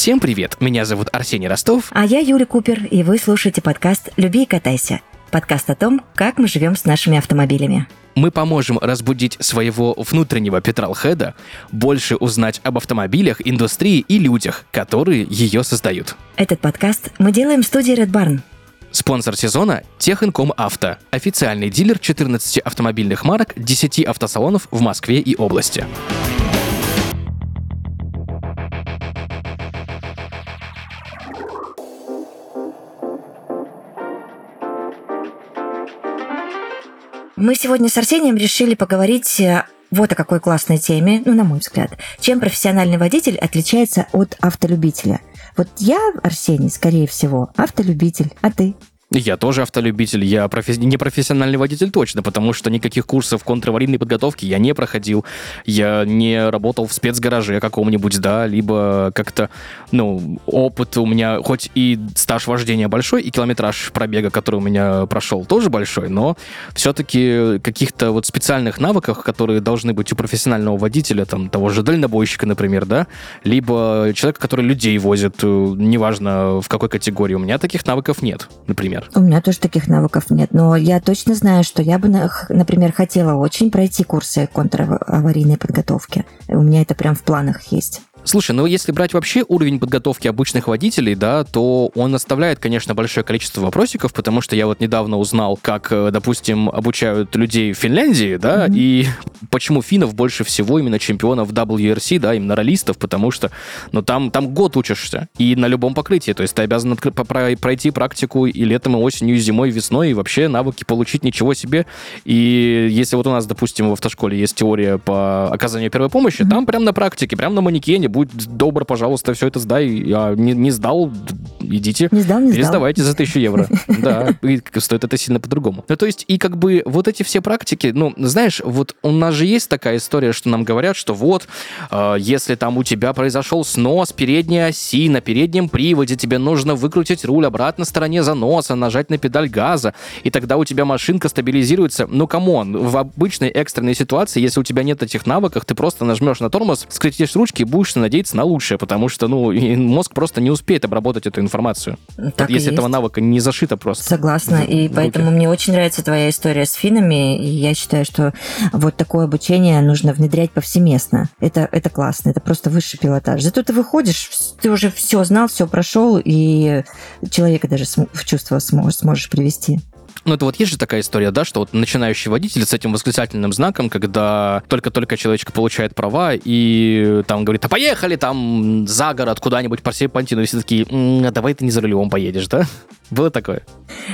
Всем привет, меня зовут Арсений Ростов. А я Юля Купер, и вы слушаете подкаст «Люби и катайся». Подкаст о том, как мы живем с нашими автомобилями. Мы поможем разбудить своего внутреннего петролхеда, больше узнать об автомобилях, индустрии и людях, которые ее создают. Этот подкаст мы делаем в студии Red Barn. Спонсор сезона – Техинком Авто, официальный дилер 14 автомобильных марок, 10 автосалонов в Москве и области. Мы сегодня с Арсением решили поговорить э, вот о какой классной теме, ну, на мой взгляд. Чем профессиональный водитель отличается от автолюбителя? Вот я, Арсений, скорее всего, автолюбитель, а ты? Я тоже автолюбитель, я профи... не профессиональный водитель точно, потому что никаких курсов контраварийной подготовки я не проходил, я не работал в спецгараже каком-нибудь, да, либо как-то, ну, опыт у меня, хоть и стаж вождения большой, и километраж пробега, который у меня прошел, тоже большой, но все-таки каких-то вот специальных навыках, которые должны быть у профессионального водителя, там, того же дальнобойщика, например, да, либо человека, который людей возит, э, неважно в какой категории, у меня таких навыков нет, например например? У меня тоже таких навыков нет, но я точно знаю, что я бы, например, хотела очень пройти курсы контраварийной подготовки. У меня это прям в планах есть. Слушай, ну если брать вообще уровень подготовки обычных водителей, да, то он оставляет, конечно, большое количество вопросиков, потому что я вот недавно узнал, как, э, допустим, обучают людей в Финляндии, да, mm-hmm. и почему финнов больше всего именно чемпионов WRC, да, именно ролистов, потому что, ну, там, там год учишься, и на любом покрытии, то есть ты обязан пройти практику и летом, и осенью, и зимой, и весной, и вообще навыки получить ничего себе. И если вот у нас, допустим, в автошколе есть теория по оказанию первой помощи, mm-hmm. там прям на практике, прям на манекене будь добр, пожалуйста, все это сдай. Я не, не сдал, идите. Не сдал, не Пересдавайте за тысячу евро. Да, и стоит это сильно по-другому. Ну, то есть, и как бы вот эти все практики, ну, знаешь, вот у нас же есть такая история, что нам говорят, что вот, э, если там у тебя произошел снос передней оси на переднем приводе, тебе нужно выкрутить руль обратно стороне заноса, нажать на педаль газа, и тогда у тебя машинка стабилизируется. Ну, come on, в обычной экстренной ситуации, если у тебя нет этих навыков, ты просто нажмешь на тормоз, скрестишь ручки и будешь надеяться на лучшее, потому что, ну, мозг просто не успеет обработать эту информацию. Так если этого навыка не зашито просто. Согласна, и поэтому мне очень нравится твоя история с финами, и я считаю, что вот такое обучение нужно внедрять повсеместно. Это, это классно, это просто высший пилотаж. Зато ты выходишь, ты уже все знал, все прошел, и человека даже в чувство сможешь, сможешь привести. Ну, это вот есть же такая история, да, что вот начинающий водитель с этим восклицательным знаком, когда только-только человечек получает права и там говорит, а поехали там за город куда-нибудь по серпантину, и все такие, м-м, а давай ты не за рулем поедешь, да? Было такое?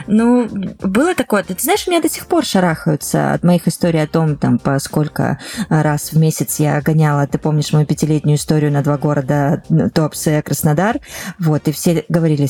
Ну, было такое. Ты знаешь, меня до сих пор шарахаются от моих историй о том, там, по сколько раз в месяц я гоняла, ты помнишь мою пятилетнюю историю на два города Туапсе, Краснодар, вот, и все говорили,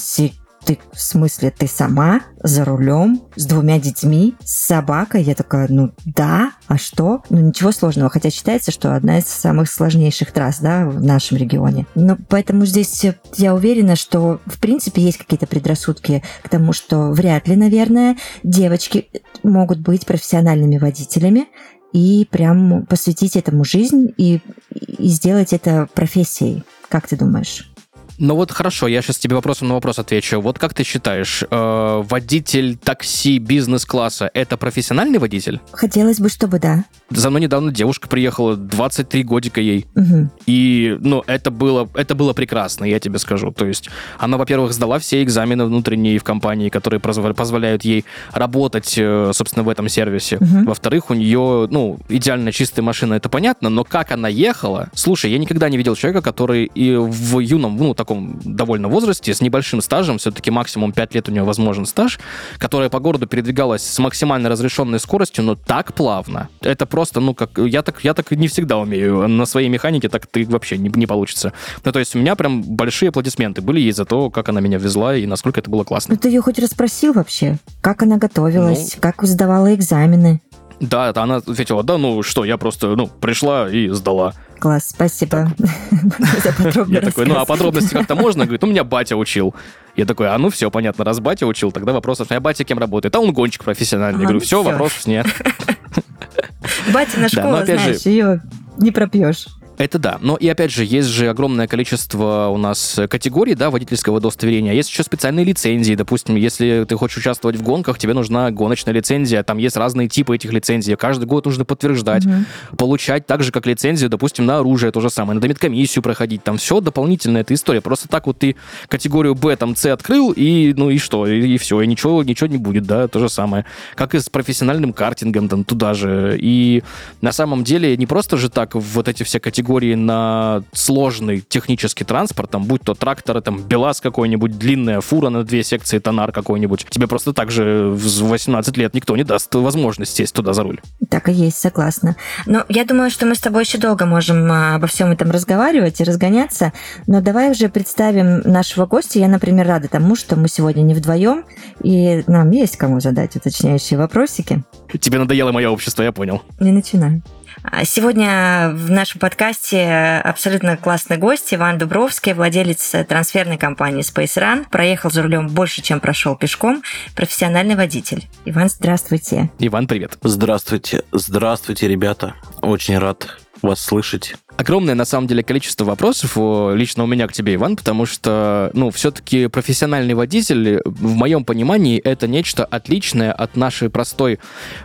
ты, в смысле, ты сама за рулем с двумя детьми, с собакой? Я такая, ну да, а что? Ну ничего сложного, хотя считается, что одна из самых сложнейших трасс, да, в нашем регионе. Но поэтому здесь я уверена, что в принципе есть какие-то предрассудки к тому, что вряд ли, наверное, девочки могут быть профессиональными водителями, и прям посвятить этому жизнь и, и сделать это профессией. Как ты думаешь? Ну вот хорошо, я сейчас тебе вопросом на вопрос отвечу. Вот как ты считаешь, э, водитель такси бизнес-класса это профессиональный водитель? Хотелось бы, чтобы да. За мной недавно девушка приехала, 23 годика ей. Угу. И, ну, это было, это было прекрасно, я тебе скажу. То есть она, во-первых, сдала все экзамены внутренние в компании, которые позволяют ей работать, э, собственно, в этом сервисе. Угу. Во-вторых, у нее, ну, идеально чистая машина, это понятно, но как она ехала... Слушай, я никогда не видел человека, который и в юном, ну, так таком довольно возрасте, с небольшим стажем, все-таки максимум 5 лет у нее возможен стаж, которая по городу передвигалась с максимально разрешенной скоростью, но так плавно. Это просто, ну, как, я так, я так не всегда умею. На своей механике так ты вообще не, не получится. Ну, то есть у меня прям большие аплодисменты были ей за то, как она меня везла и насколько это было классно. Ну, ты ее хоть расспросил вообще? Как она готовилась? Ну, как сдавала экзамены? Да, это она ответила, да, ну что, я просто, ну, пришла и сдала. Класс, спасибо за подробный Я такой, ну а подробности как-то можно? Говорит, у меня батя учил. Я такой, а ну все, понятно, раз батя учил, тогда вопросов, а батя кем работает? А он гонщик профессиональный. Я говорю, все, вопросов нет. Батя на школу, знаешь, ее не пропьешь. Это да. Но и опять же, есть же огромное количество у нас категорий, да, водительского удостоверения. Есть еще специальные лицензии. Допустим, если ты хочешь участвовать в гонках, тебе нужна гоночная лицензия. Там есть разные типы этих лицензий. Каждый год нужно подтверждать, угу. получать так же, как лицензию, допустим, на оружие то же самое, надо медкомиссию проходить. Там все дополнительная эта история. Просто так вот ты категорию Б, там, С открыл, и ну и что, и, и все, и ничего, ничего не будет, да, то же самое. Как и с профессиональным картингом, там, туда же. И на самом деле не просто же так вот эти все категории на сложный технический транспорт, там, будь то тракторы, там, БелАЗ какой-нибудь, длинная фура на две секции, тонар какой-нибудь. Тебе просто так же в 18 лет никто не даст возможность сесть туда за руль. Так и есть, согласна. Но я думаю, что мы с тобой еще долго можем а, обо всем этом разговаривать и разгоняться, но давай уже представим нашего гостя. Я, например, рада тому, что мы сегодня не вдвоем, и нам есть кому задать уточняющие вопросики. Тебе надоело мое общество, я понял. Не начинай. А сегодня в нашем подкасте абсолютно классный гость Иван Дубровский, владелец трансферной компании Space Run. Проехал за рулем больше, чем прошел пешком. Профессиональный водитель. Иван, здравствуйте. Иван, привет. Здравствуйте. Здравствуйте, ребята. Очень рад вас слышать огромное, на самом деле, количество вопросов лично у меня к тебе, Иван, потому что, ну, все-таки профессиональный водитель, в моем понимании, это нечто отличное от нашей простой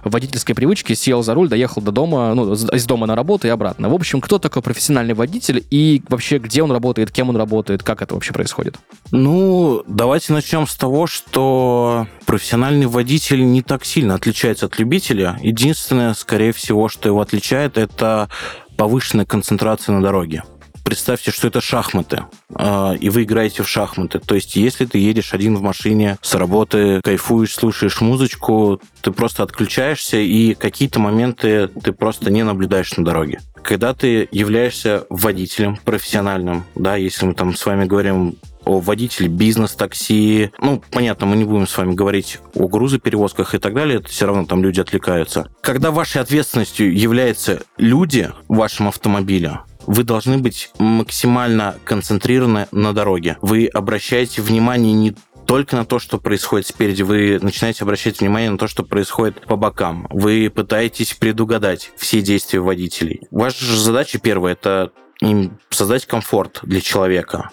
водительской привычки. Сел за руль, доехал до дома, ну, из дома на работу и обратно. В общем, кто такой профессиональный водитель и вообще где он работает, кем он работает, как это вообще происходит? Ну, давайте начнем с того, что профессиональный водитель не так сильно отличается от любителя. Единственное, скорее всего, что его отличает, это повышенная концентрация на дороге. Представьте, что это шахматы, а, и вы играете в шахматы. То есть, если ты едешь один в машине с работы, кайфуешь, слушаешь музычку, ты просто отключаешься, и какие-то моменты ты просто не наблюдаешь на дороге. Когда ты являешься водителем профессиональным, да, если мы там с вами говорим о водителе бизнес-такси. Ну, понятно, мы не будем с вами говорить о грузоперевозках и так далее, это все равно там люди отвлекаются. Когда вашей ответственностью являются люди в вашем автомобиле, вы должны быть максимально концентрированы на дороге. Вы обращаете внимание не только на то, что происходит спереди, вы начинаете обращать внимание на то, что происходит по бокам. Вы пытаетесь предугадать все действия водителей. Ваша задача первая – это им создать комфорт для человека.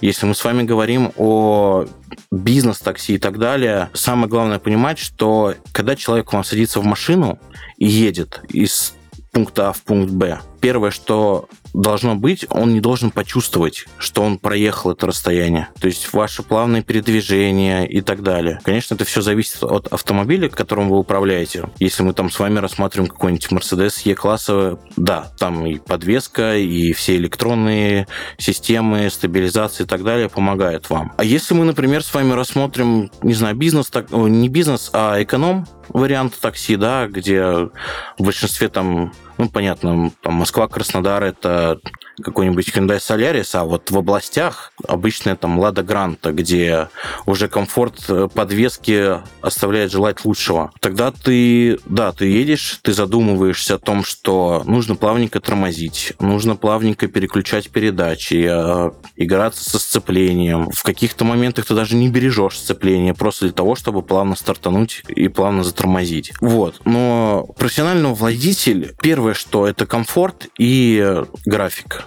Если мы с вами говорим о бизнес-такси и так далее, самое главное понимать, что когда человек вам садится в машину и едет из пункта А в пункт Б, первое, что должно быть, он не должен почувствовать, что он проехал это расстояние. То есть ваше плавное передвижение и так далее. Конечно, это все зависит от автомобиля, которым вы управляете. Если мы там с вами рассматриваем какой-нибудь Mercedes E-класса, да, там и подвеска, и все электронные системы, стабилизации и так далее помогают вам. А если мы, например, с вами рассмотрим, не знаю, бизнес, так, не бизнес, а эконом вариант такси, да, где в большинстве там ну, понятно, там Москва, Краснодар – это какой-нибудь Hyundai Solaris, а вот в областях обычная там Лада Гранта, где уже комфорт э, подвески оставляет желать лучшего. Тогда ты, да, ты едешь, ты задумываешься о том, что нужно плавненько тормозить, нужно плавненько переключать передачи, э, играться со сцеплением. В каких-то моментах ты даже не бережешь сцепление просто для того, чтобы плавно стартануть и плавно затормозить. Вот. Но профессиональный водитель, первое, что это комфорт и график.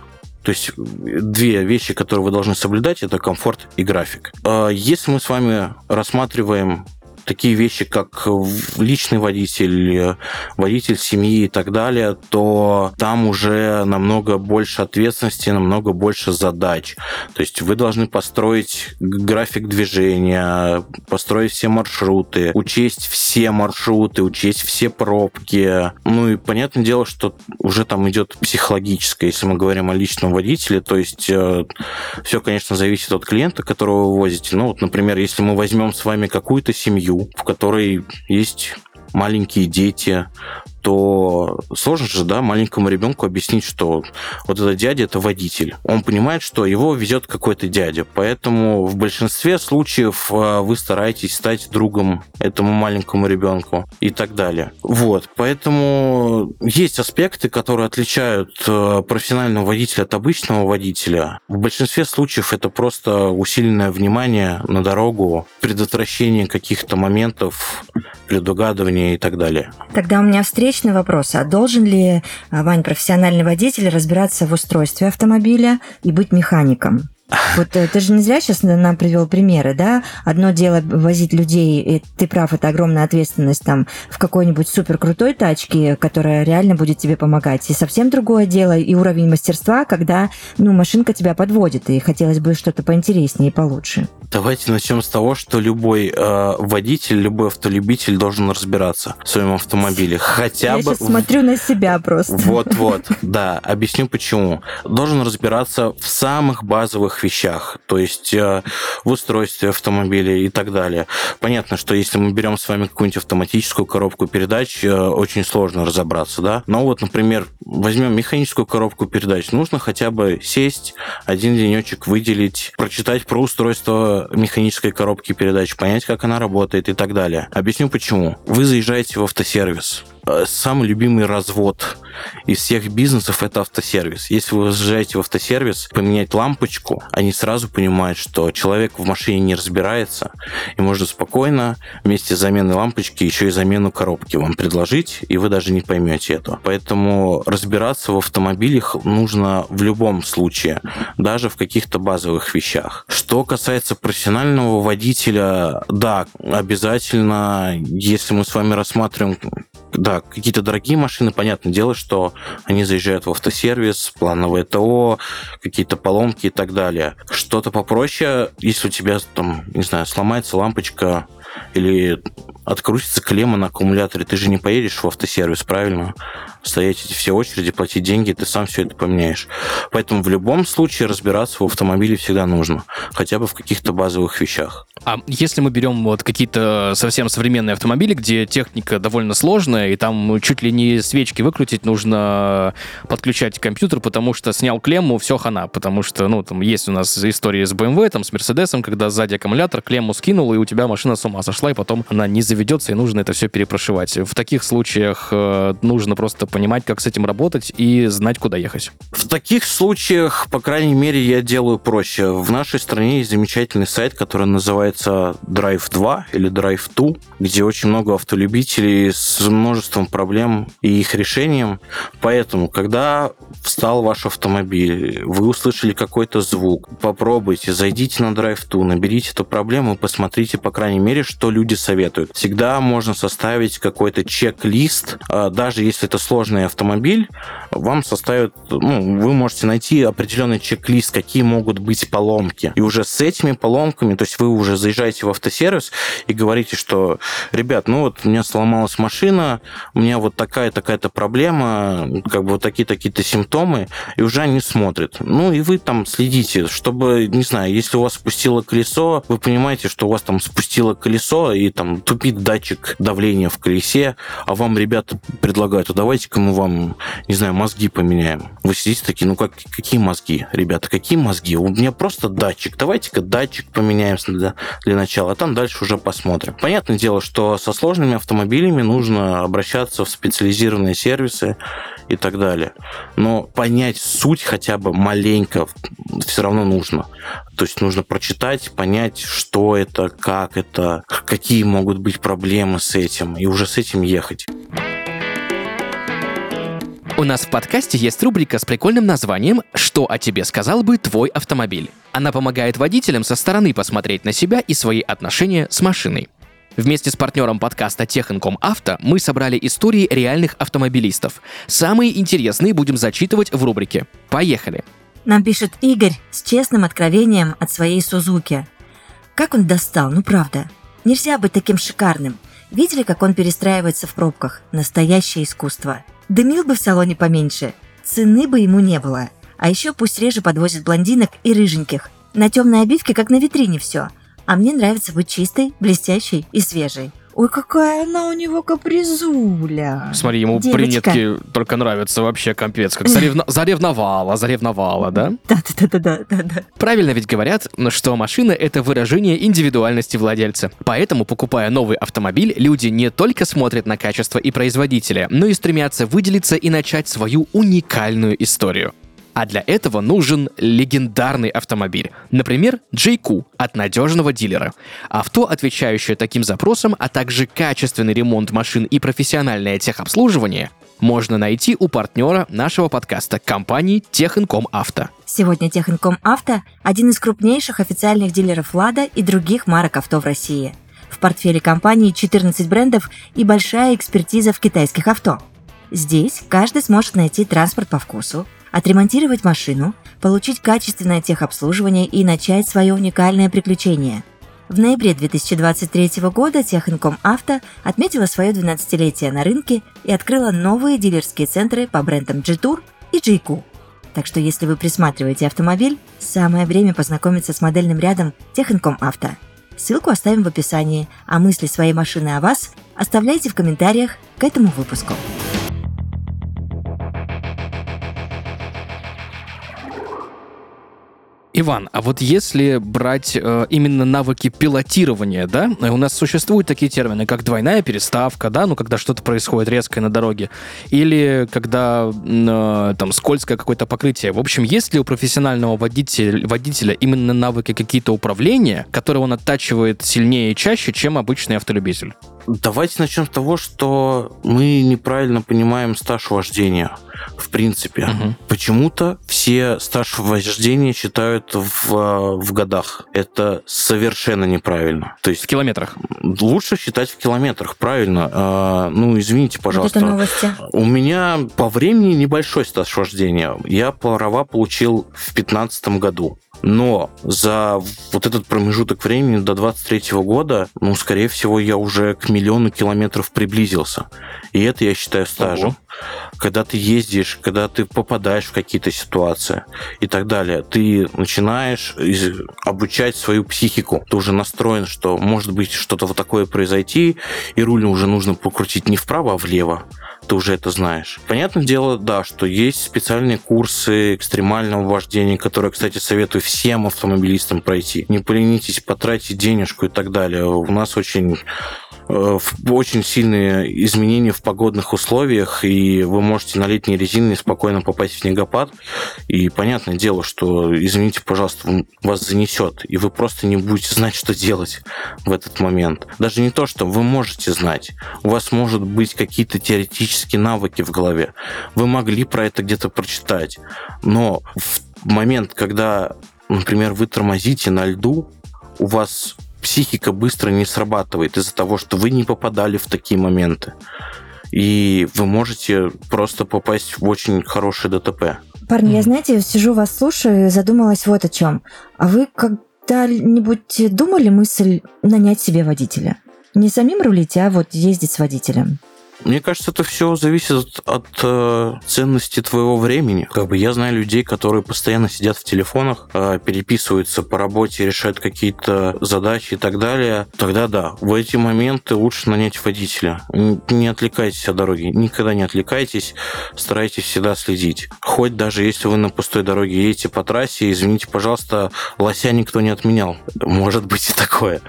То есть две вещи, которые вы должны соблюдать, это комфорт и график. А если мы с вами рассматриваем такие вещи, как личный водитель, водитель семьи и так далее, то там уже намного больше ответственности, намного больше задач. То есть вы должны построить график движения, построить все маршруты, учесть все маршруты, учесть все пробки. Ну и понятное дело, что уже там идет психологическое, если мы говорим о личном водителе, то есть э, все, конечно, зависит от клиента, которого вы возите. Ну вот, например, если мы возьмем с вами какую-то семью, в которой есть маленькие дети, то сложно же, да, маленькому ребенку объяснить, что вот этот дядя это водитель. Он понимает, что его везет какой-то дядя. Поэтому в большинстве случаев э, вы стараетесь стать другом этому маленькому ребенку и так далее. Вот. Поэтому есть аспекты, которые отличают э, профессионального водителя от обычного водителя. В большинстве случаев это просто усиленное внимание на дорогу, предотвращение каких-то моментов, предугадывания и так далее. Тогда у меня встречный вопрос. А должен ли, а, Вань, профессиональный водитель разбираться в устройстве автомобиля и быть механиком? Вот э, ты же не зря сейчас нам привел примеры, да? Одно дело возить людей, и ты прав, это огромная ответственность там в какой-нибудь супер крутой тачке, которая реально будет тебе помогать. И совсем другое дело и уровень мастерства, когда, ну, машинка тебя подводит, и хотелось бы что-то поинтереснее и получше. Давайте начнем с того, что любой э, водитель, любой автолюбитель должен разбираться в своем автомобиле. Хотя Я бы... сейчас смотрю на себя просто. Вот-вот, да. Объясню почему. Должен разбираться в самых базовых вещах, то есть э, в устройстве автомобиля и так далее. Понятно, что если мы берем с вами какую-нибудь автоматическую коробку передач, э, очень сложно разобраться, да. Но вот, например, возьмем механическую коробку передач. Нужно хотя бы сесть, один денечек выделить, прочитать про устройство механической коробки передач, понять, как она работает и так далее. Объясню почему. Вы заезжаете в автосервис. Э, самый любимый развод из всех бизнесов это автосервис. Если вы заезжаете в автосервис, поменять лампочку, они сразу понимают, что человек в машине не разбирается, и можно спокойно вместе с заменой лампочки еще и замену коробки вам предложить, и вы даже не поймете этого. Поэтому разбираться в автомобилях нужно в любом случае, даже в каких-то базовых вещах. Что касается профессионального водителя, да, обязательно, если мы с вами рассматриваем да, какие-то дорогие машины, понятное дело, что они заезжают в автосервис, плановое ТО, какие-то поломки и так далее. Что-то попроще, если у тебя там, не знаю, сломается лампочка или открутится клемма на аккумуляторе, ты же не поедешь в автосервис, правильно? Стоять эти все очереди, платить деньги, ты сам все это поменяешь. Поэтому в любом случае разбираться в автомобиле всегда нужно, хотя бы в каких-то базовых вещах. А если мы берем вот какие-то совсем современные автомобили, где техника довольно сложная, и там чуть ли не свечки выкрутить нужно подключать компьютер, потому что снял клемму, все хана, потому что, ну, там есть у нас истории с BMW, там, с Мерседесом, когда сзади аккумулятор клемму скинул, и у тебя машина с ума сошла, и потом она не заведется, и нужно это все перепрошивать. В таких случаях э, нужно просто понимать, как с этим работать и знать, куда ехать. В таких случаях, по крайней мере, я делаю проще. В нашей стране есть замечательный сайт, который называется Drive 2 или Drive 2, где очень много автолюбителей с множеством проблем и их решением. Поэтому, когда встал ваш автомобиль, вы услышали какой-то звук, попробуйте, зайдите на Drive 2, наберите эту проблему посмотрите, по крайней мере, что люди советуют. Всегда можно составить какой-то чек-лист, а, даже если это сложный автомобиль, вам составят, ну, вы можете найти определенный чек-лист, какие могут быть поломки. И уже с этими поломками, то есть вы уже заезжаете в автосервис и говорите, что, ребят, ну вот у меня сломалась машина, у меня вот такая-такая-то проблема, как бы вот такие-такие-то симптомы, и уже они смотрят. Ну, и вы там следите, чтобы, не знаю, если у вас спустило колесо, вы понимаете, что у вас там спустило колесо, и там тупит датчик давления в колесе, а вам ребята предлагают, давайте давайте-ка мы вам, не знаю, мозги поменяем. Вы сидите такие, ну как, какие мозги, ребята, какие мозги? У меня просто датчик. Давайте-ка датчик поменяем для, для начала, а там дальше уже посмотрим. Понятное дело, что со сложными автомобилями нужно обращаться в специализированные сервисы и так далее. Но понять суть хотя бы маленько все равно нужно. То есть нужно прочитать, понять, что это, как это, какие могут быть проблемы с этим, и уже с этим ехать. У нас в подкасте есть рубрика с прикольным названием «Что о тебе сказал бы твой автомобиль?». Она помогает водителям со стороны посмотреть на себя и свои отношения с машиной. Вместе с партнером подкаста Техинком Авто мы собрали истории реальных автомобилистов. Самые интересные будем зачитывать в рубрике. Поехали! Нам пишет Игорь с честным откровением от своей Сузуки. Как он достал, ну правда. Нельзя быть таким шикарным. Видели, как он перестраивается в пробках? Настоящее искусство. Дымил бы в салоне поменьше, цены бы ему не было. А еще пусть реже подвозит блондинок и рыженьких. На темной обивке, как на витрине все. А мне нравится быть чистой, блестящей и свежей. Ой, какая она у него капризуля. Смотри, ему Девочка. принятки только нравятся вообще капец. Как заревно... заревновала, заревновала, да? Да-да-да. да. Правильно ведь говорят, что машина — это выражение индивидуальности владельца. Поэтому, покупая новый автомобиль, люди не только смотрят на качество и производителя, но и стремятся выделиться и начать свою уникальную историю. А для этого нужен легендарный автомобиль. Например, JQ от надежного дилера. Авто, отвечающее таким запросам, а также качественный ремонт машин и профессиональное техобслуживание можно найти у партнера нашего подкаста компании Техинком Авто. Сегодня Техинком Авто – один из крупнейших официальных дилеров «Лада» и других марок авто в России. В портфеле компании 14 брендов и большая экспертиза в китайских авто. Здесь каждый сможет найти транспорт по вкусу, отремонтировать машину, получить качественное техобслуживание и начать свое уникальное приключение. В ноябре 2023 года Техинком Авто отметила свое 12-летие на рынке и открыла новые дилерские центры по брендам G-Tour и JQ. Так что если вы присматриваете автомобиль, самое время познакомиться с модельным рядом Техинком Авто. Ссылку оставим в описании, а мысли своей машины о вас оставляйте в комментариях к этому выпуску. Иван, а вот если брать э, именно навыки пилотирования, да, у нас существуют такие термины, как двойная переставка, да, ну, когда что-то происходит резкое на дороге, или когда э, там скользкое какое-то покрытие. В общем, есть ли у профессионального водителя, водителя именно навыки какие-то управления, которые он оттачивает сильнее и чаще, чем обычный автолюбитель? Давайте начнем с того, что мы неправильно понимаем стаж вождения. В принципе, угу. почему-то все стаж вождения считают в, в годах. Это совершенно неправильно. То есть в километрах. Лучше считать в километрах, правильно. А, ну, извините, пожалуйста. Вот это новости. У меня по времени небольшой стаж вождения. Я права получил в 2015 году. Но за вот этот промежуток времени до 23 года, ну, скорее всего, я уже к миллиону километров приблизился. И это я считаю стажем. Ого. Когда ты ездишь, когда ты попадаешь в какие-то ситуации и так далее, ты начинаешь обучать свою психику. Ты уже настроен, что может быть что-то вот такое произойти, и руль уже нужно покрутить не вправо, а влево ты уже это знаешь. Понятное дело, да, что есть специальные курсы экстремального вождения, которые, кстати, советую всем автомобилистам пройти. Не поленитесь, потратить денежку и так далее. У нас очень очень сильные изменения в погодных условиях, и вы можете на летней резине спокойно попасть в снегопад. И понятное дело, что, извините, пожалуйста, вас занесет, и вы просто не будете знать, что делать в этот момент. Даже не то, что вы можете знать. У вас может быть какие-то теоретические навыки в голове. Вы могли про это где-то прочитать. Но в момент, когда, например, вы тормозите на льду, у вас психика быстро не срабатывает из-за того, что вы не попадали в такие моменты. И вы можете просто попасть в очень хорошее ДТП. Парни, я, знаете, сижу вас слушаю и задумалась вот о чем. А вы когда-нибудь думали мысль нанять себе водителя? Не самим рулить, а вот ездить с водителем? Мне кажется, это все зависит от э, ценности твоего времени. Как бы я знаю людей, которые постоянно сидят в телефонах, э, переписываются по работе, решают какие-то задачи и так далее. Тогда да, в эти моменты лучше нанять водителя. Не отвлекайтесь от дороги, никогда не отвлекайтесь, старайтесь всегда следить. Хоть даже если вы на пустой дороге едете по трассе, извините, пожалуйста, лося никто не отменял. Может быть и такое.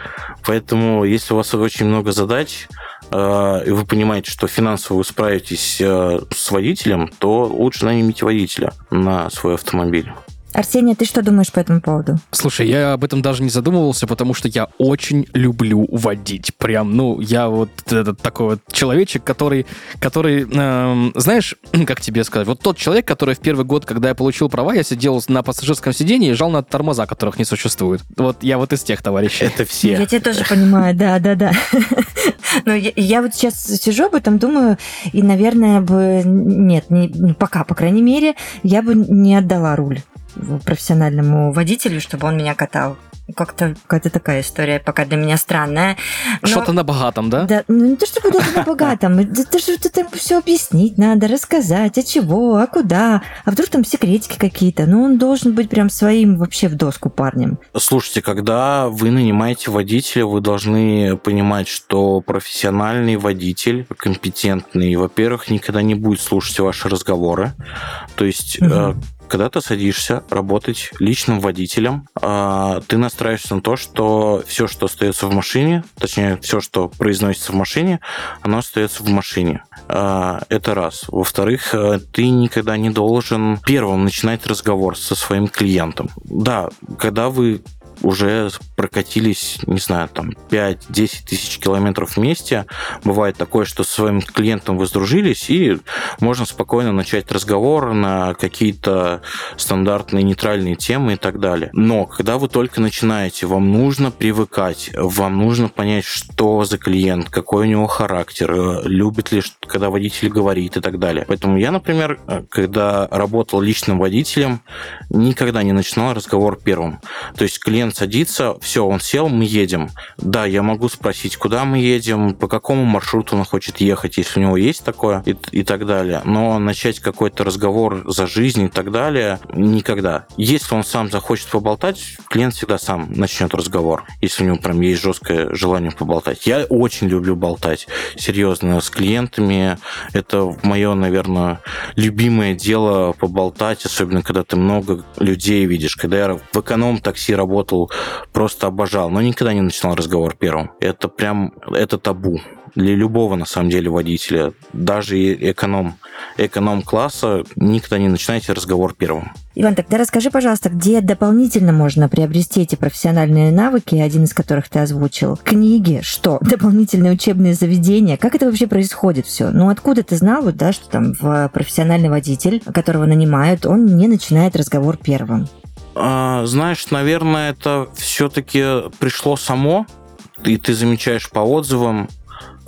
Поэтому, если у вас очень много задач, Э, и вы понимаете, что финансово вы справитесь э, с водителем, то лучше нанимите водителя на свой автомобиль. Арсений, ты что думаешь по этому поводу? Слушай, я об этом даже не задумывался, потому что я очень люблю водить. Прям, ну, я вот этот такой вот человечек, который, который, э, знаешь, как тебе сказать, вот тот человек, который в первый год, когда я получил права, я сидел на пассажирском сиденье и жал на тормоза, которых не существует. Вот я вот из тех товарищей. Это все. Я тебя тоже понимаю, да, да, да. Но я, я вот сейчас сижу об этом, думаю, и, наверное, бы нет, не, пока, по крайней мере, я бы не отдала руль профессиональному водителю, чтобы он меня катал. Как-то какая-то такая история пока для меня странная. Но... Что-то на богатом, да? Да, ну не то, чтобы даже на богатом. Это что-то там все объяснить надо, рассказать, а чего, а куда, а вдруг там секретики какие-то. Ну, он должен быть прям своим вообще в доску парнем. Слушайте, когда вы нанимаете водителя, вы должны понимать, что профессиональный водитель, компетентный, во-первых, никогда не будет слушать ваши разговоры. То есть угу когда ты садишься работать личным водителем, а, ты настраиваешься на то, что все, что остается в машине, точнее, все, что произносится в машине, оно остается в машине. А, это раз. Во-вторых, э, ты никогда не должен первым начинать разговор со своим клиентом. Да, когда вы уже прокатились, не знаю, там 5-10 тысяч километров вместе. Бывает такое, что со своим клиентом вы сдружились, и можно спокойно начать разговор на какие-то стандартные нейтральные темы и так далее. Но когда вы только начинаете, вам нужно привыкать, вам нужно понять, что за клиент, какой у него характер, любит ли, когда водитель говорит и так далее. Поэтому я, например, когда работал личным водителем, никогда не начинал разговор первым. То есть клиент клиент садится, все, он сел, мы едем. Да, я могу спросить, куда мы едем, по какому маршруту он хочет ехать, если у него есть такое и, и так далее. Но начать какой-то разговор за жизнь и так далее никогда. Если он сам захочет поболтать, клиент всегда сам начнет разговор, если у него прям есть жесткое желание поболтать. Я очень люблю болтать, серьезно, с клиентами. Это мое, наверное, любимое дело поболтать, особенно когда ты много людей видишь. Когда я в эконом-такси работал просто обожал, но никогда не начинал разговор первым. Это прям, это табу для любого, на самом деле, водителя. Даже эконом, эконом-класса никогда не начинайте разговор первым. Иван, тогда расскажи, пожалуйста, где дополнительно можно приобрести эти профессиональные навыки, один из которых ты озвучил? Книги, что? Дополнительные учебные заведения? Как это вообще происходит все? Ну, откуда ты знал, да, что там в профессиональный водитель, которого нанимают, он не начинает разговор первым? А, знаешь, наверное, это все-таки пришло само, и ты замечаешь по отзывам,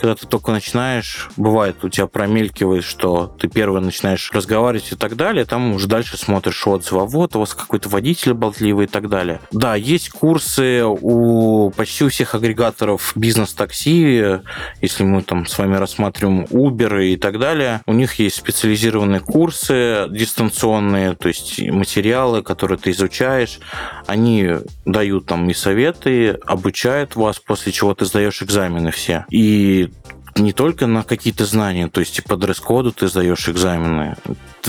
когда ты только начинаешь, бывает, у тебя промелькивает, что ты первый начинаешь разговаривать и так далее, там уже дальше смотришь отзывы, а вот у вас какой-то водитель болтливый и так далее. Да, есть курсы у почти у всех агрегаторов бизнес-такси, если мы там с вами рассматриваем Uber и так далее, у них есть специализированные курсы дистанционные, то есть материалы, которые ты изучаешь, они дают там и советы, обучают вас, после чего ты сдаешь экзамены все. И не только на какие-то знания, то есть по дресс-коду ты сдаешь экзамены,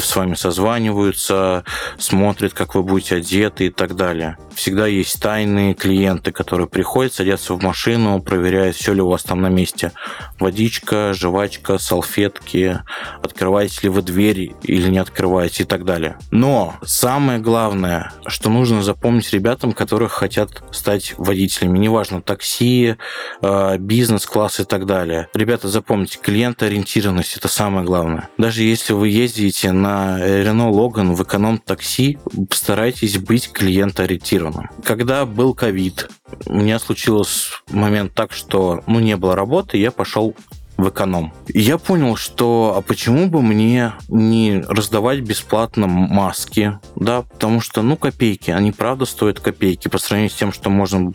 с вами созваниваются, смотрят, как вы будете одеты и так далее. Всегда есть тайные клиенты, которые приходят, садятся в машину, проверяют, все ли у вас там на месте. Водичка, жвачка, салфетки, открываете ли вы дверь или не открываете и так далее. Но самое главное, что нужно запомнить ребятам, которые хотят стать водителями, неважно, такси, э, бизнес-класс и так далее. Ребята, запомните, клиентоориентированность – это самое главное. Даже если вы ездите на Renault Logan в эконом-такси, постарайтесь быть клиентоориентированным. Когда был ковид, у меня случилось момент так, что ну, не было работы, я пошел в эконом. И я понял, что а почему бы мне не раздавать бесплатно маски, да, потому что, ну, копейки, они правда стоят копейки по сравнению с тем, что можно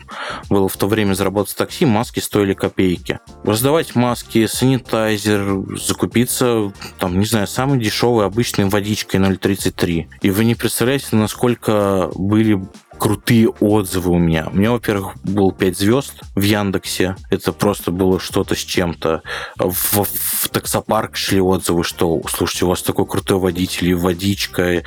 было в то время заработать в такси, маски стоили копейки. Раздавать маски, санитайзер, закупиться, там, не знаю, самой дешевой обычной водичкой 0,33. И вы не представляете, насколько были крутые отзывы у меня. У меня, во-первых, был 5 звезд в Яндексе. Это просто было что-то с чем-то. В, в таксопарк шли отзывы, что, слушайте, у вас такой крутой водитель, и водичка,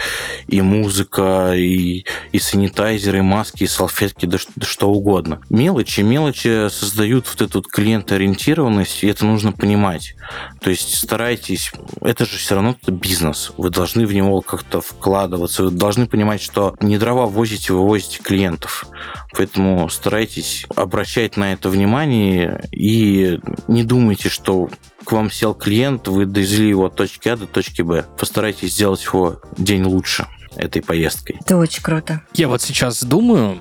и музыка, и, и санитайзеры, и маски, и салфетки, да, да что угодно. Мелочи, мелочи создают вот эту вот клиентоориентированность, и это нужно понимать. То есть старайтесь, это же все равно бизнес. Вы должны в него как-то вкладываться, вы должны понимать, что не дрова возите, вы возите завозите клиентов. Поэтому старайтесь обращать на это внимание и не думайте, что к вам сел клиент, вы довезли его от точки А до точки Б. Постарайтесь сделать его день лучше этой поездкой. Это очень круто. Я вот сейчас думаю,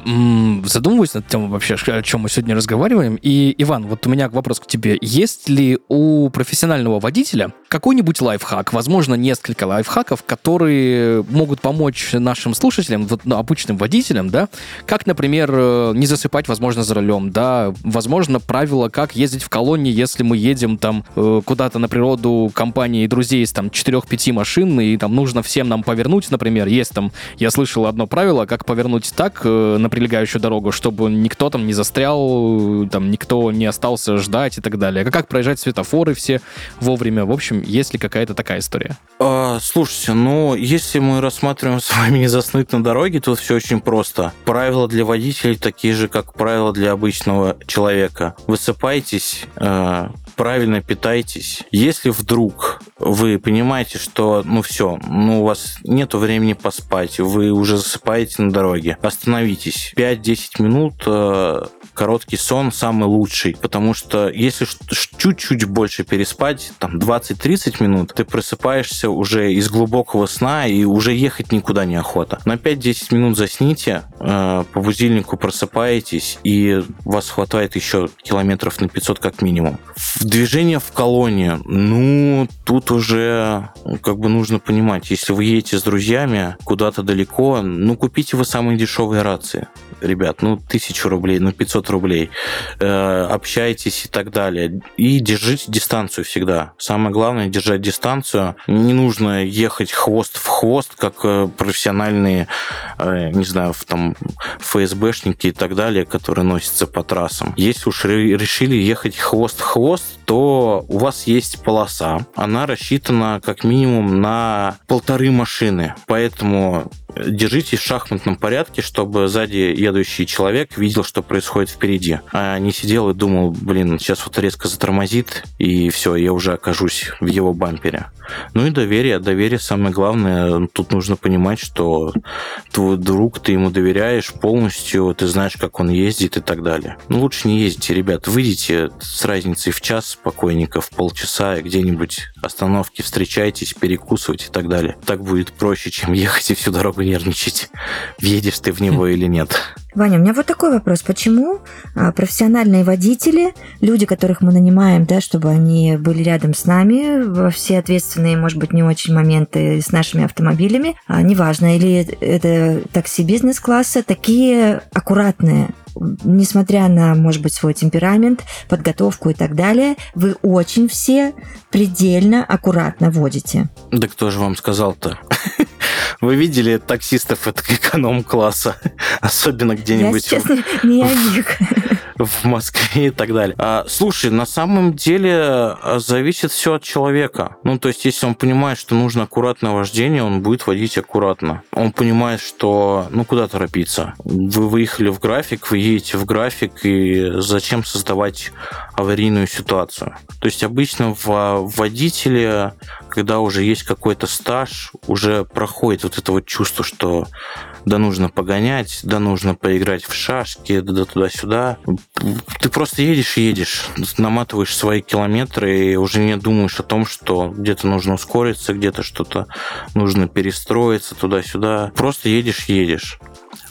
задумываюсь над тем вообще, о чем мы сегодня разговариваем. И, Иван, вот у меня вопрос к тебе. Есть ли у профессионального водителя какой-нибудь лайфхак, возможно, несколько лайфхаков, которые могут помочь нашим слушателям, вот, ну, обычным водителям, да, как, например, э, не засыпать, возможно, за рулем, да, возможно, правила, как ездить в колонне, если мы едем там э, куда-то на природу компании друзей из там 4-5 машин, и там нужно всем нам повернуть, например, есть там, я слышал одно правило, как повернуть так э, на прилегающую дорогу, чтобы никто там не застрял, там никто не остался ждать и так далее. Как, как проезжать светофоры все вовремя. В общем, есть ли какая-то такая история? А, слушайте, ну, если мы рассматриваем с вами не заснуть на дороге, то все очень просто. Правила для водителей такие же, как правила для обычного человека. Высыпайтесь, э, правильно питайтесь. Если вдруг вы понимаете, что, ну все, ну у вас нет времени поспать, вы уже засыпаете на дороге, остановитесь. 5-10 минут э, короткий сон самый лучший, потому что если чуть-чуть больше переспать, там 20-30 минут, ты просыпаешься уже из глубокого сна и уже ехать никуда не охота. На 5-10 минут засните, э, по будильнику просыпаетесь и вас хватает еще километров на 500 как минимум. Движение в колонии, ну, тут уже как бы нужно понимать, если вы едете с друзьями куда-то далеко, ну, купите вы самые дешевые рации. Ребят, ну, тысячу рублей, ну, 500 рублей. Э, общайтесь и так далее. И держите дистанцию всегда. Самое главное, держать дистанцию. Не нужно ехать хвост в хвост, как э, профессиональные, э, не знаю, там, ФСБшники и так далее, которые носятся по трассам. Если уж решили ехать хвост в хвост, то у вас есть полоса. Она рассчитана как минимум на полторы машины. Поэтому держитесь в шахматном порядке, чтобы сзади едущий человек видел, что происходит впереди, а не сидел и думал, блин, сейчас вот резко затормозит, и все, я уже окажусь в его бампере. Ну и доверие. Доверие самое главное. Тут нужно понимать, что твой друг, ты ему доверяешь полностью, ты знаешь, как он ездит и так далее. Ну, лучше не ездите, ребят. Выйдите с разницей в час спокойненько, в полчаса, где-нибудь остановки встречайтесь, перекусывать и так далее. Так будет проще, чем ехать и всю дорогу нервничать, въедешь ты в него или нет. Ваня, у меня вот такой вопрос. Почему а, профессиональные водители, люди, которых мы нанимаем, да, чтобы они были рядом с нами во все ответственные, может быть, не очень моменты с нашими автомобилями, а, неважно, или это такси бизнес-класса, такие аккуратные, несмотря на, может быть, свой темперамент, подготовку и так далее, вы очень все предельно аккуратно водите. Да кто же вам сказал-то? Вы видели таксистов эконом-класса? Особенно где-нибудь... Я, честно, не в Москве и так далее. А, слушай, на самом деле а, зависит все от человека. Ну, то есть, если он понимает, что нужно аккуратное вождение, он будет водить аккуратно. Он понимает, что, ну, куда торопиться? Вы выехали в график, вы едете в график, и зачем создавать аварийную ситуацию? То есть, обычно в водителе, когда уже есть какой-то стаж, уже проходит вот это вот чувство, что да нужно погонять, да нужно поиграть в шашки, да туда-сюда. Ты просто едешь и едешь, наматываешь свои километры и уже не думаешь о том, что где-то нужно ускориться, где-то что-то нужно перестроиться туда-сюда. Просто едешь едешь.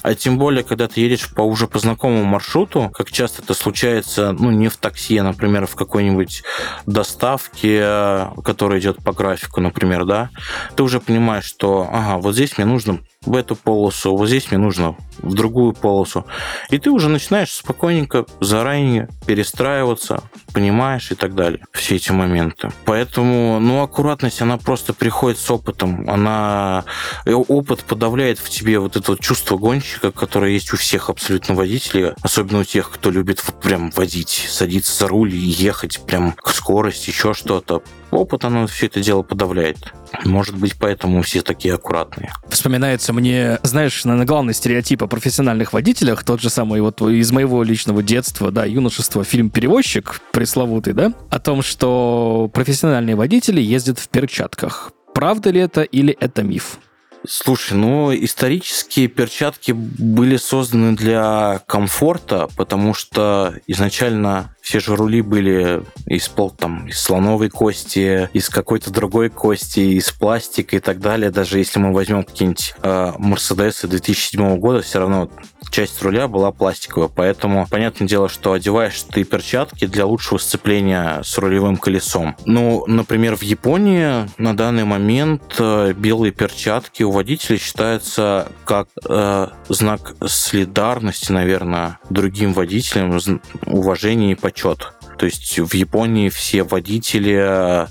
А тем более, когда ты едешь по уже по знакомому маршруту, как часто это случается, ну, не в такси, а, например, в какой-нибудь доставке, которая идет по графику, например, да, ты уже понимаешь, что, ага, вот здесь мне нужно в эту полосу, вот здесь мне нужно в другую полосу. И ты уже начинаешь спокойненько, заранее перестраиваться, понимаешь и так далее. Все эти моменты. Поэтому, ну, аккуратность, она просто приходит с опытом. Она... Э, опыт подавляет в тебе вот это вот чувство гонщика, которое есть у всех абсолютно водителей, особенно у тех, кто любит прям водить, садиться за руль и ехать прям к скорости, еще что-то. Опыт, оно все это дело подавляет. Может быть, поэтому все такие аккуратные. Вспоминается мне, знаешь, наверное, главный стереотип о профессиональных водителях, тот же самый вот из моего личного детства, да, юношества, фильм «Перевозчик» пресловутый, да, о том, что профессиональные водители ездят в перчатках. Правда ли это или это миф? Слушай, ну, исторические перчатки были созданы для комфорта, потому что изначально все же рули были из, пол, там, из слоновой кости, из какой-то другой кости, из пластика и так далее. Даже если мы возьмем какие-нибудь э, Мерседесы 2007 года, все равно часть руля была пластиковая. Поэтому, понятное дело, что одеваешь ты перчатки для лучшего сцепления с рулевым колесом. Ну, например, в Японии на данный момент э, белые перчатки у водителей считаются как э, знак солидарности, наверное, другим водителям, уважения и почет. То есть в Японии все водители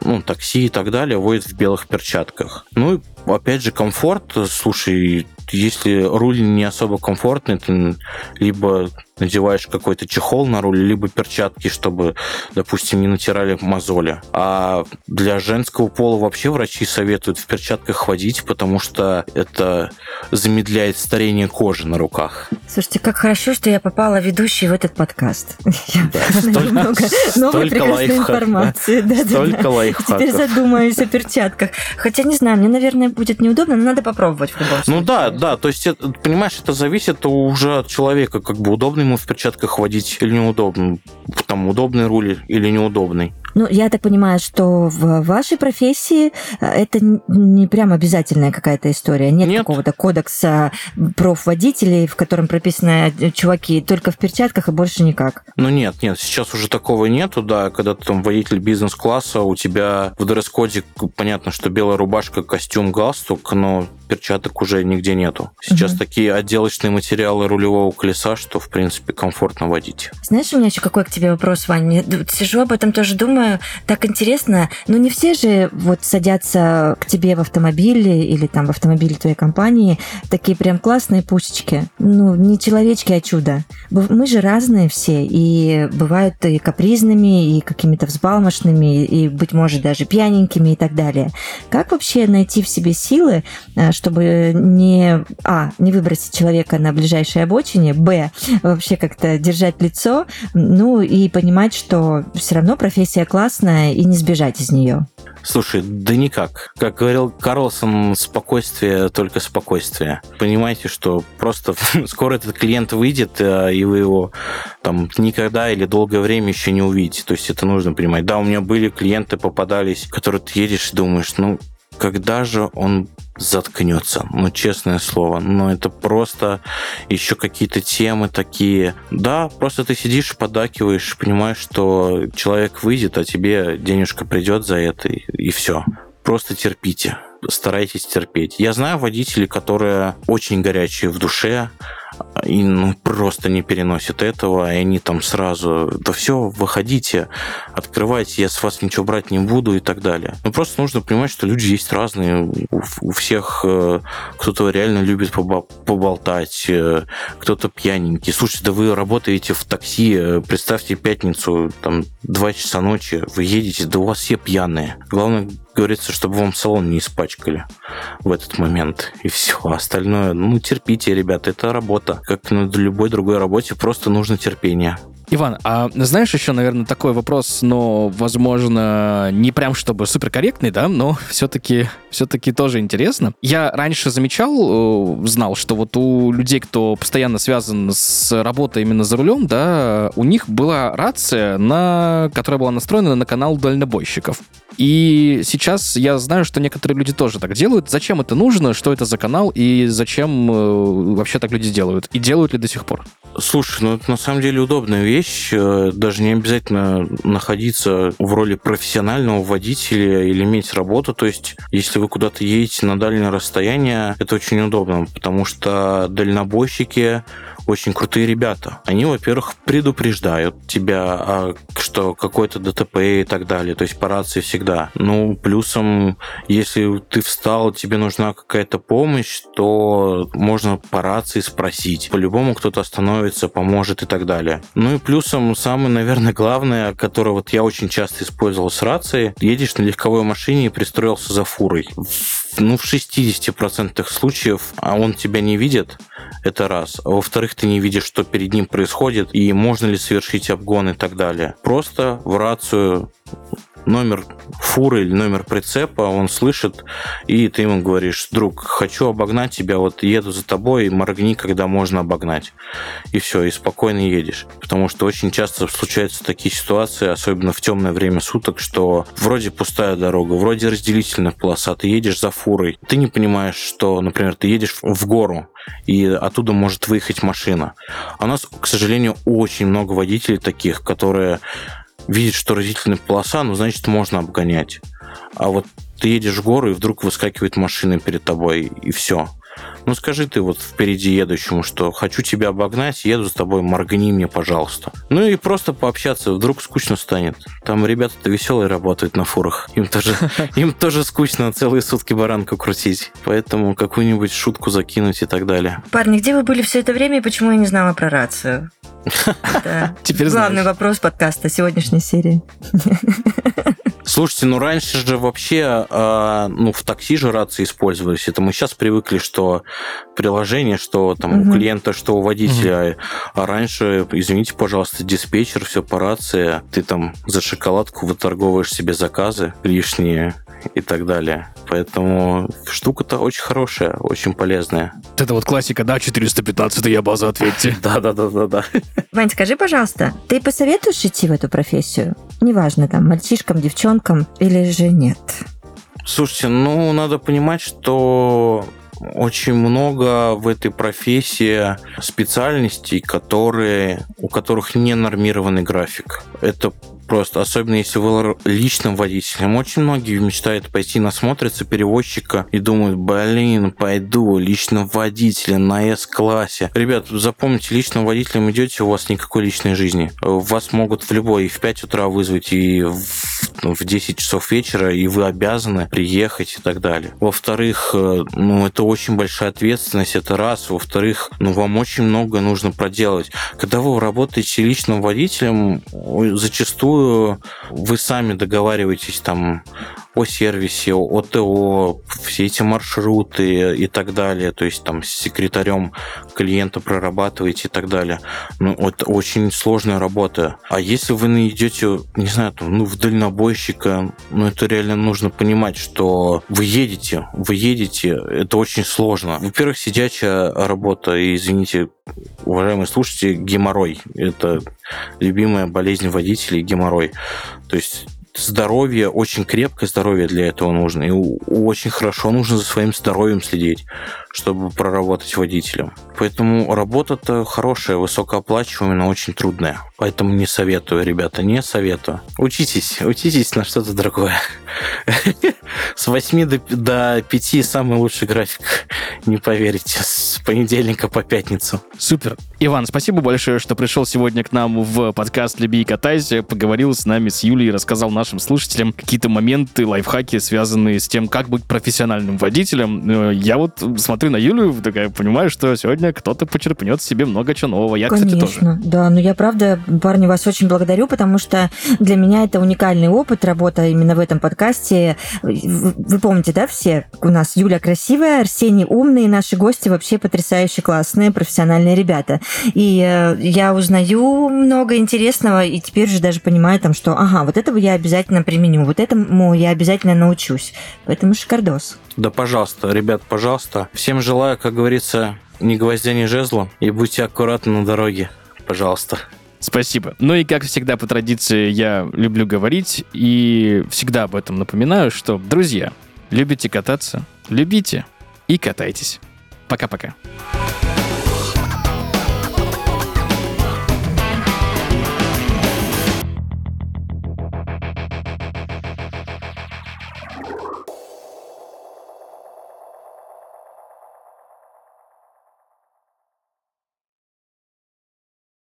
ну, такси и так далее водят в белых перчатках. Ну, опять же, комфорт. Слушай, если руль не особо комфортный, ты либо надеваешь какой-то чехол на руль, либо перчатки, чтобы, допустим, не натирали мозоли. А для женского пола вообще врачи советуют в перчатках ходить, потому что это замедляет старение кожи на руках. Слушайте, как хорошо, что я попала ведущей в этот подкаст. Много прекрасной информации. Столько лайфхаков. Теперь задумаюсь о перчатках. Хотя, не знаю, мне, наверное, будет неудобно, но надо попробовать в любом случае. Ну да, да, то есть, понимаешь, это зависит уже от человека, как бы удобно ему в перчатках водить или неудобно, там удобный руль или неудобный. Ну, я так понимаю, что в вашей профессии э, это не прям обязательная какая-то история. Нет, Нет. какого-то кодекса профводителей, в котором прописано э, чуваки только в перчатках и больше никак. Ну нет, нет, сейчас уже такого нету, да, когда ты там водитель бизнес-класса, у тебя в дресс-коде понятно, что белая рубашка, костюм, галстук, но перчаток уже нигде нету. Сейчас угу. такие отделочные материалы рулевого колеса, что, в принципе, комфортно водить. Знаешь, у меня еще какой к тебе вопрос, Ваня? Сижу об этом тоже думаю, думаю, так интересно, но не все же вот садятся к тебе в автомобиле или там в автомобиле твоей компании такие прям классные пусечки. Ну, не человечки, а чудо. Мы же разные все, и бывают и капризными, и какими-то взбалмошными, и, быть может, даже пьяненькими и так далее. Как вообще найти в себе силы, э, чтобы не, а, не выбросить человека на ближайшей обочине, б, вообще как-то держать лицо, ну и понимать, что все равно профессия классная и не сбежать из нее? Слушай, да никак. Как говорил Карлсон, спокойствие, только спокойствие. Понимаете, что просто скоро этот клиент выйдет, э, и вы его там никогда или долгое время еще не увидите. То есть это нужно понимать. Да, у меня были клиенты, попадались, которые ты едешь и думаешь, ну, когда же он заткнется. Ну, честное слово. Но это просто еще какие-то темы такие. Да, просто ты сидишь, подакиваешь, понимаешь, что человек выйдет, а тебе денежка придет за это, и, и все. Просто терпите старайтесь терпеть. Я знаю водителей, которые очень горячие в душе, и ну, просто не переносят этого, и они там сразу, да все, выходите, открывайте, я с вас ничего брать не буду и так далее. Ну, просто нужно понимать, что люди есть разные, у, всех э, кто-то реально любит поболтать, э, кто-то пьяненький. Слушайте, да вы работаете в такси, э, представьте пятницу, там, 2 часа ночи, вы едете, да у вас все пьяные. Главное, говорится, чтобы вам салон не испачкали в этот момент. И все. Остальное, ну, терпите, ребята, это работа. Как на любой другой работе, просто нужно терпение. Иван, а знаешь еще, наверное, такой вопрос, но, возможно, не прям чтобы суперкорректный, да, но все-таки все-таки тоже интересно. Я раньше замечал, э, знал, что вот у людей, кто постоянно связан с работой именно за рулем, да, у них была рация, на, которая была настроена на канал дальнобойщиков. И сейчас я знаю, что некоторые люди тоже так делают. Зачем это нужно, что это за канал и зачем э, вообще так люди делают? И делают ли до сих пор? Слушай, ну это на самом деле удобная вещь. Э, даже не обязательно находиться в роли профессионального водителя или иметь работу. То есть, если вы куда-то едете на дальнее расстояние, это очень удобно, потому что дальнобойщики очень крутые ребята. Они, во-первых, предупреждают тебя, а, что какой-то ДТП и так далее, то есть по рации всегда. Ну, плюсом, если ты встал, тебе нужна какая-то помощь, то можно по рации спросить. По-любому кто-то остановится, поможет и так далее. Ну и плюсом, самое, наверное, главное, которое вот я очень часто использовал с рацией, едешь на легковой машине и пристроился за фурой. Ну, в 60% случаев а он тебя не видит, это раз. А во-вторых, ты не видишь, что перед ним происходит, и можно ли совершить обгон и так далее. Просто в рацию номер фуры или номер прицепа, он слышит, и ты ему говоришь, друг, хочу обогнать тебя, вот еду за тобой, моргни, когда можно обогнать. И все, и спокойно едешь. Потому что очень часто случаются такие ситуации, особенно в темное время суток, что вроде пустая дорога, вроде разделительная полоса, ты едешь за фурой, ты не понимаешь, что, например, ты едешь в гору, и оттуда может выехать машина. А у нас, к сожалению, очень много водителей таких, которые видит, что разительная полоса, ну, значит, можно обгонять. А вот ты едешь в гору, и вдруг выскакивает машина перед тобой, и все. Ну, скажи ты вот впереди едущему, что хочу тебя обогнать, еду с тобой, моргни мне, пожалуйста. Ну и просто пообщаться, вдруг скучно станет. Там ребята-то веселые работают на фурах. Им тоже, им тоже скучно целые сутки баранку крутить. Поэтому какую-нибудь шутку закинуть и так далее. Парни, где вы были все это время и почему я не знала про рацию? Теперь главный вопрос подкаста сегодняшней серии. Слушайте, ну раньше же вообще э, ну, в такси же рации использовались. Это мы сейчас привыкли, что приложение, что там угу. у клиента, что у водителя. Угу. А раньше, извините, пожалуйста, диспетчер, все по рации. Ты там за шоколадку выторговываешь себе заказы лишние и так далее. Поэтому штука-то очень хорошая, очень полезная. Это вот классика, да, 415 я база, ответьте. Да-да-да-да-да. Вань, скажи, пожалуйста, ты посоветуешь идти в эту профессию? Неважно, там, мальчишкам, девчонкам или же нет? Слушайте, ну, надо понимать, что очень много в этой профессии специальностей, которые, у которых не нормированный график. Это просто, особенно если вы личным водителем. Очень многие мечтают пойти насмотриться перевозчика и думают, блин, пойду личным водителем на С-классе. Ребят, запомните, личным водителем идете, у вас никакой личной жизни. Вас могут в любой, и в 5 утра вызвать, и в, в 10 часов вечера, и вы обязаны приехать и так далее. Во-вторых, э, ну, это очень большая ответственность, это раз. Во-вторых, ну, вам очень много нужно проделать. Когда вы работаете личным водителем, зачастую вы сами договариваетесь там о сервисе, о ТО, все эти маршруты и так далее, то есть там с секретарем клиента прорабатываете и так далее. Ну, это очень сложная работа. А если вы найдете, не знаю, там, ну, в дальнобойщика, ну, это реально нужно понимать, что вы едете, вы едете, это очень сложно. Во-первых, сидячая работа, и, извините, уважаемые слушатели, геморрой. Это любимая болезнь водителей, геморрой. То есть здоровье, очень крепкое здоровье для этого нужно. И очень хорошо нужно за своим здоровьем следить, чтобы проработать водителем. Поэтому работа-то хорошая, высокооплачиваемая, но очень трудная. Поэтому не советую, ребята, не советую. Учитесь, учитесь на что-то другое. С 8 до, до 5 самый лучший график, не поверите, с понедельника по пятницу. Супер. Иван, спасибо большое, что пришел сегодня к нам в подкаст «Люби и катайся», поговорил с нами, с Юлей, рассказал нашим слушателям какие-то моменты, лайфхаки, связанные с тем, как быть профессиональным водителем. Э, я вот смотрю на Юлю, такая понимаю, что сегодня кто-то почерпнет себе много чего нового. Я, Конечно, кстати, тоже. Да, но я правда, парни, вас очень благодарю, потому что для меня это уникальный опыт, работа именно в этом подкасте. Вы помните, да, все? У нас Юля красивая, Арсений умный, наши гости вообще потрясающе классные, профессиональные ребята. И э, я узнаю много интересного, и теперь же даже понимаю, там, что, ага, вот этого я обязательно применю, вот этому я обязательно научусь. Поэтому шикардос. Да, пожалуйста, ребят, пожалуйста. Всем желаю, как говорится, ни гвоздя, ни жезла, и будьте аккуратны на дороге. Пожалуйста. Спасибо. Ну и, как всегда, по традиции, я люблю говорить и всегда об этом напоминаю, что, друзья, любите кататься, любите и катайтесь. Пока-пока.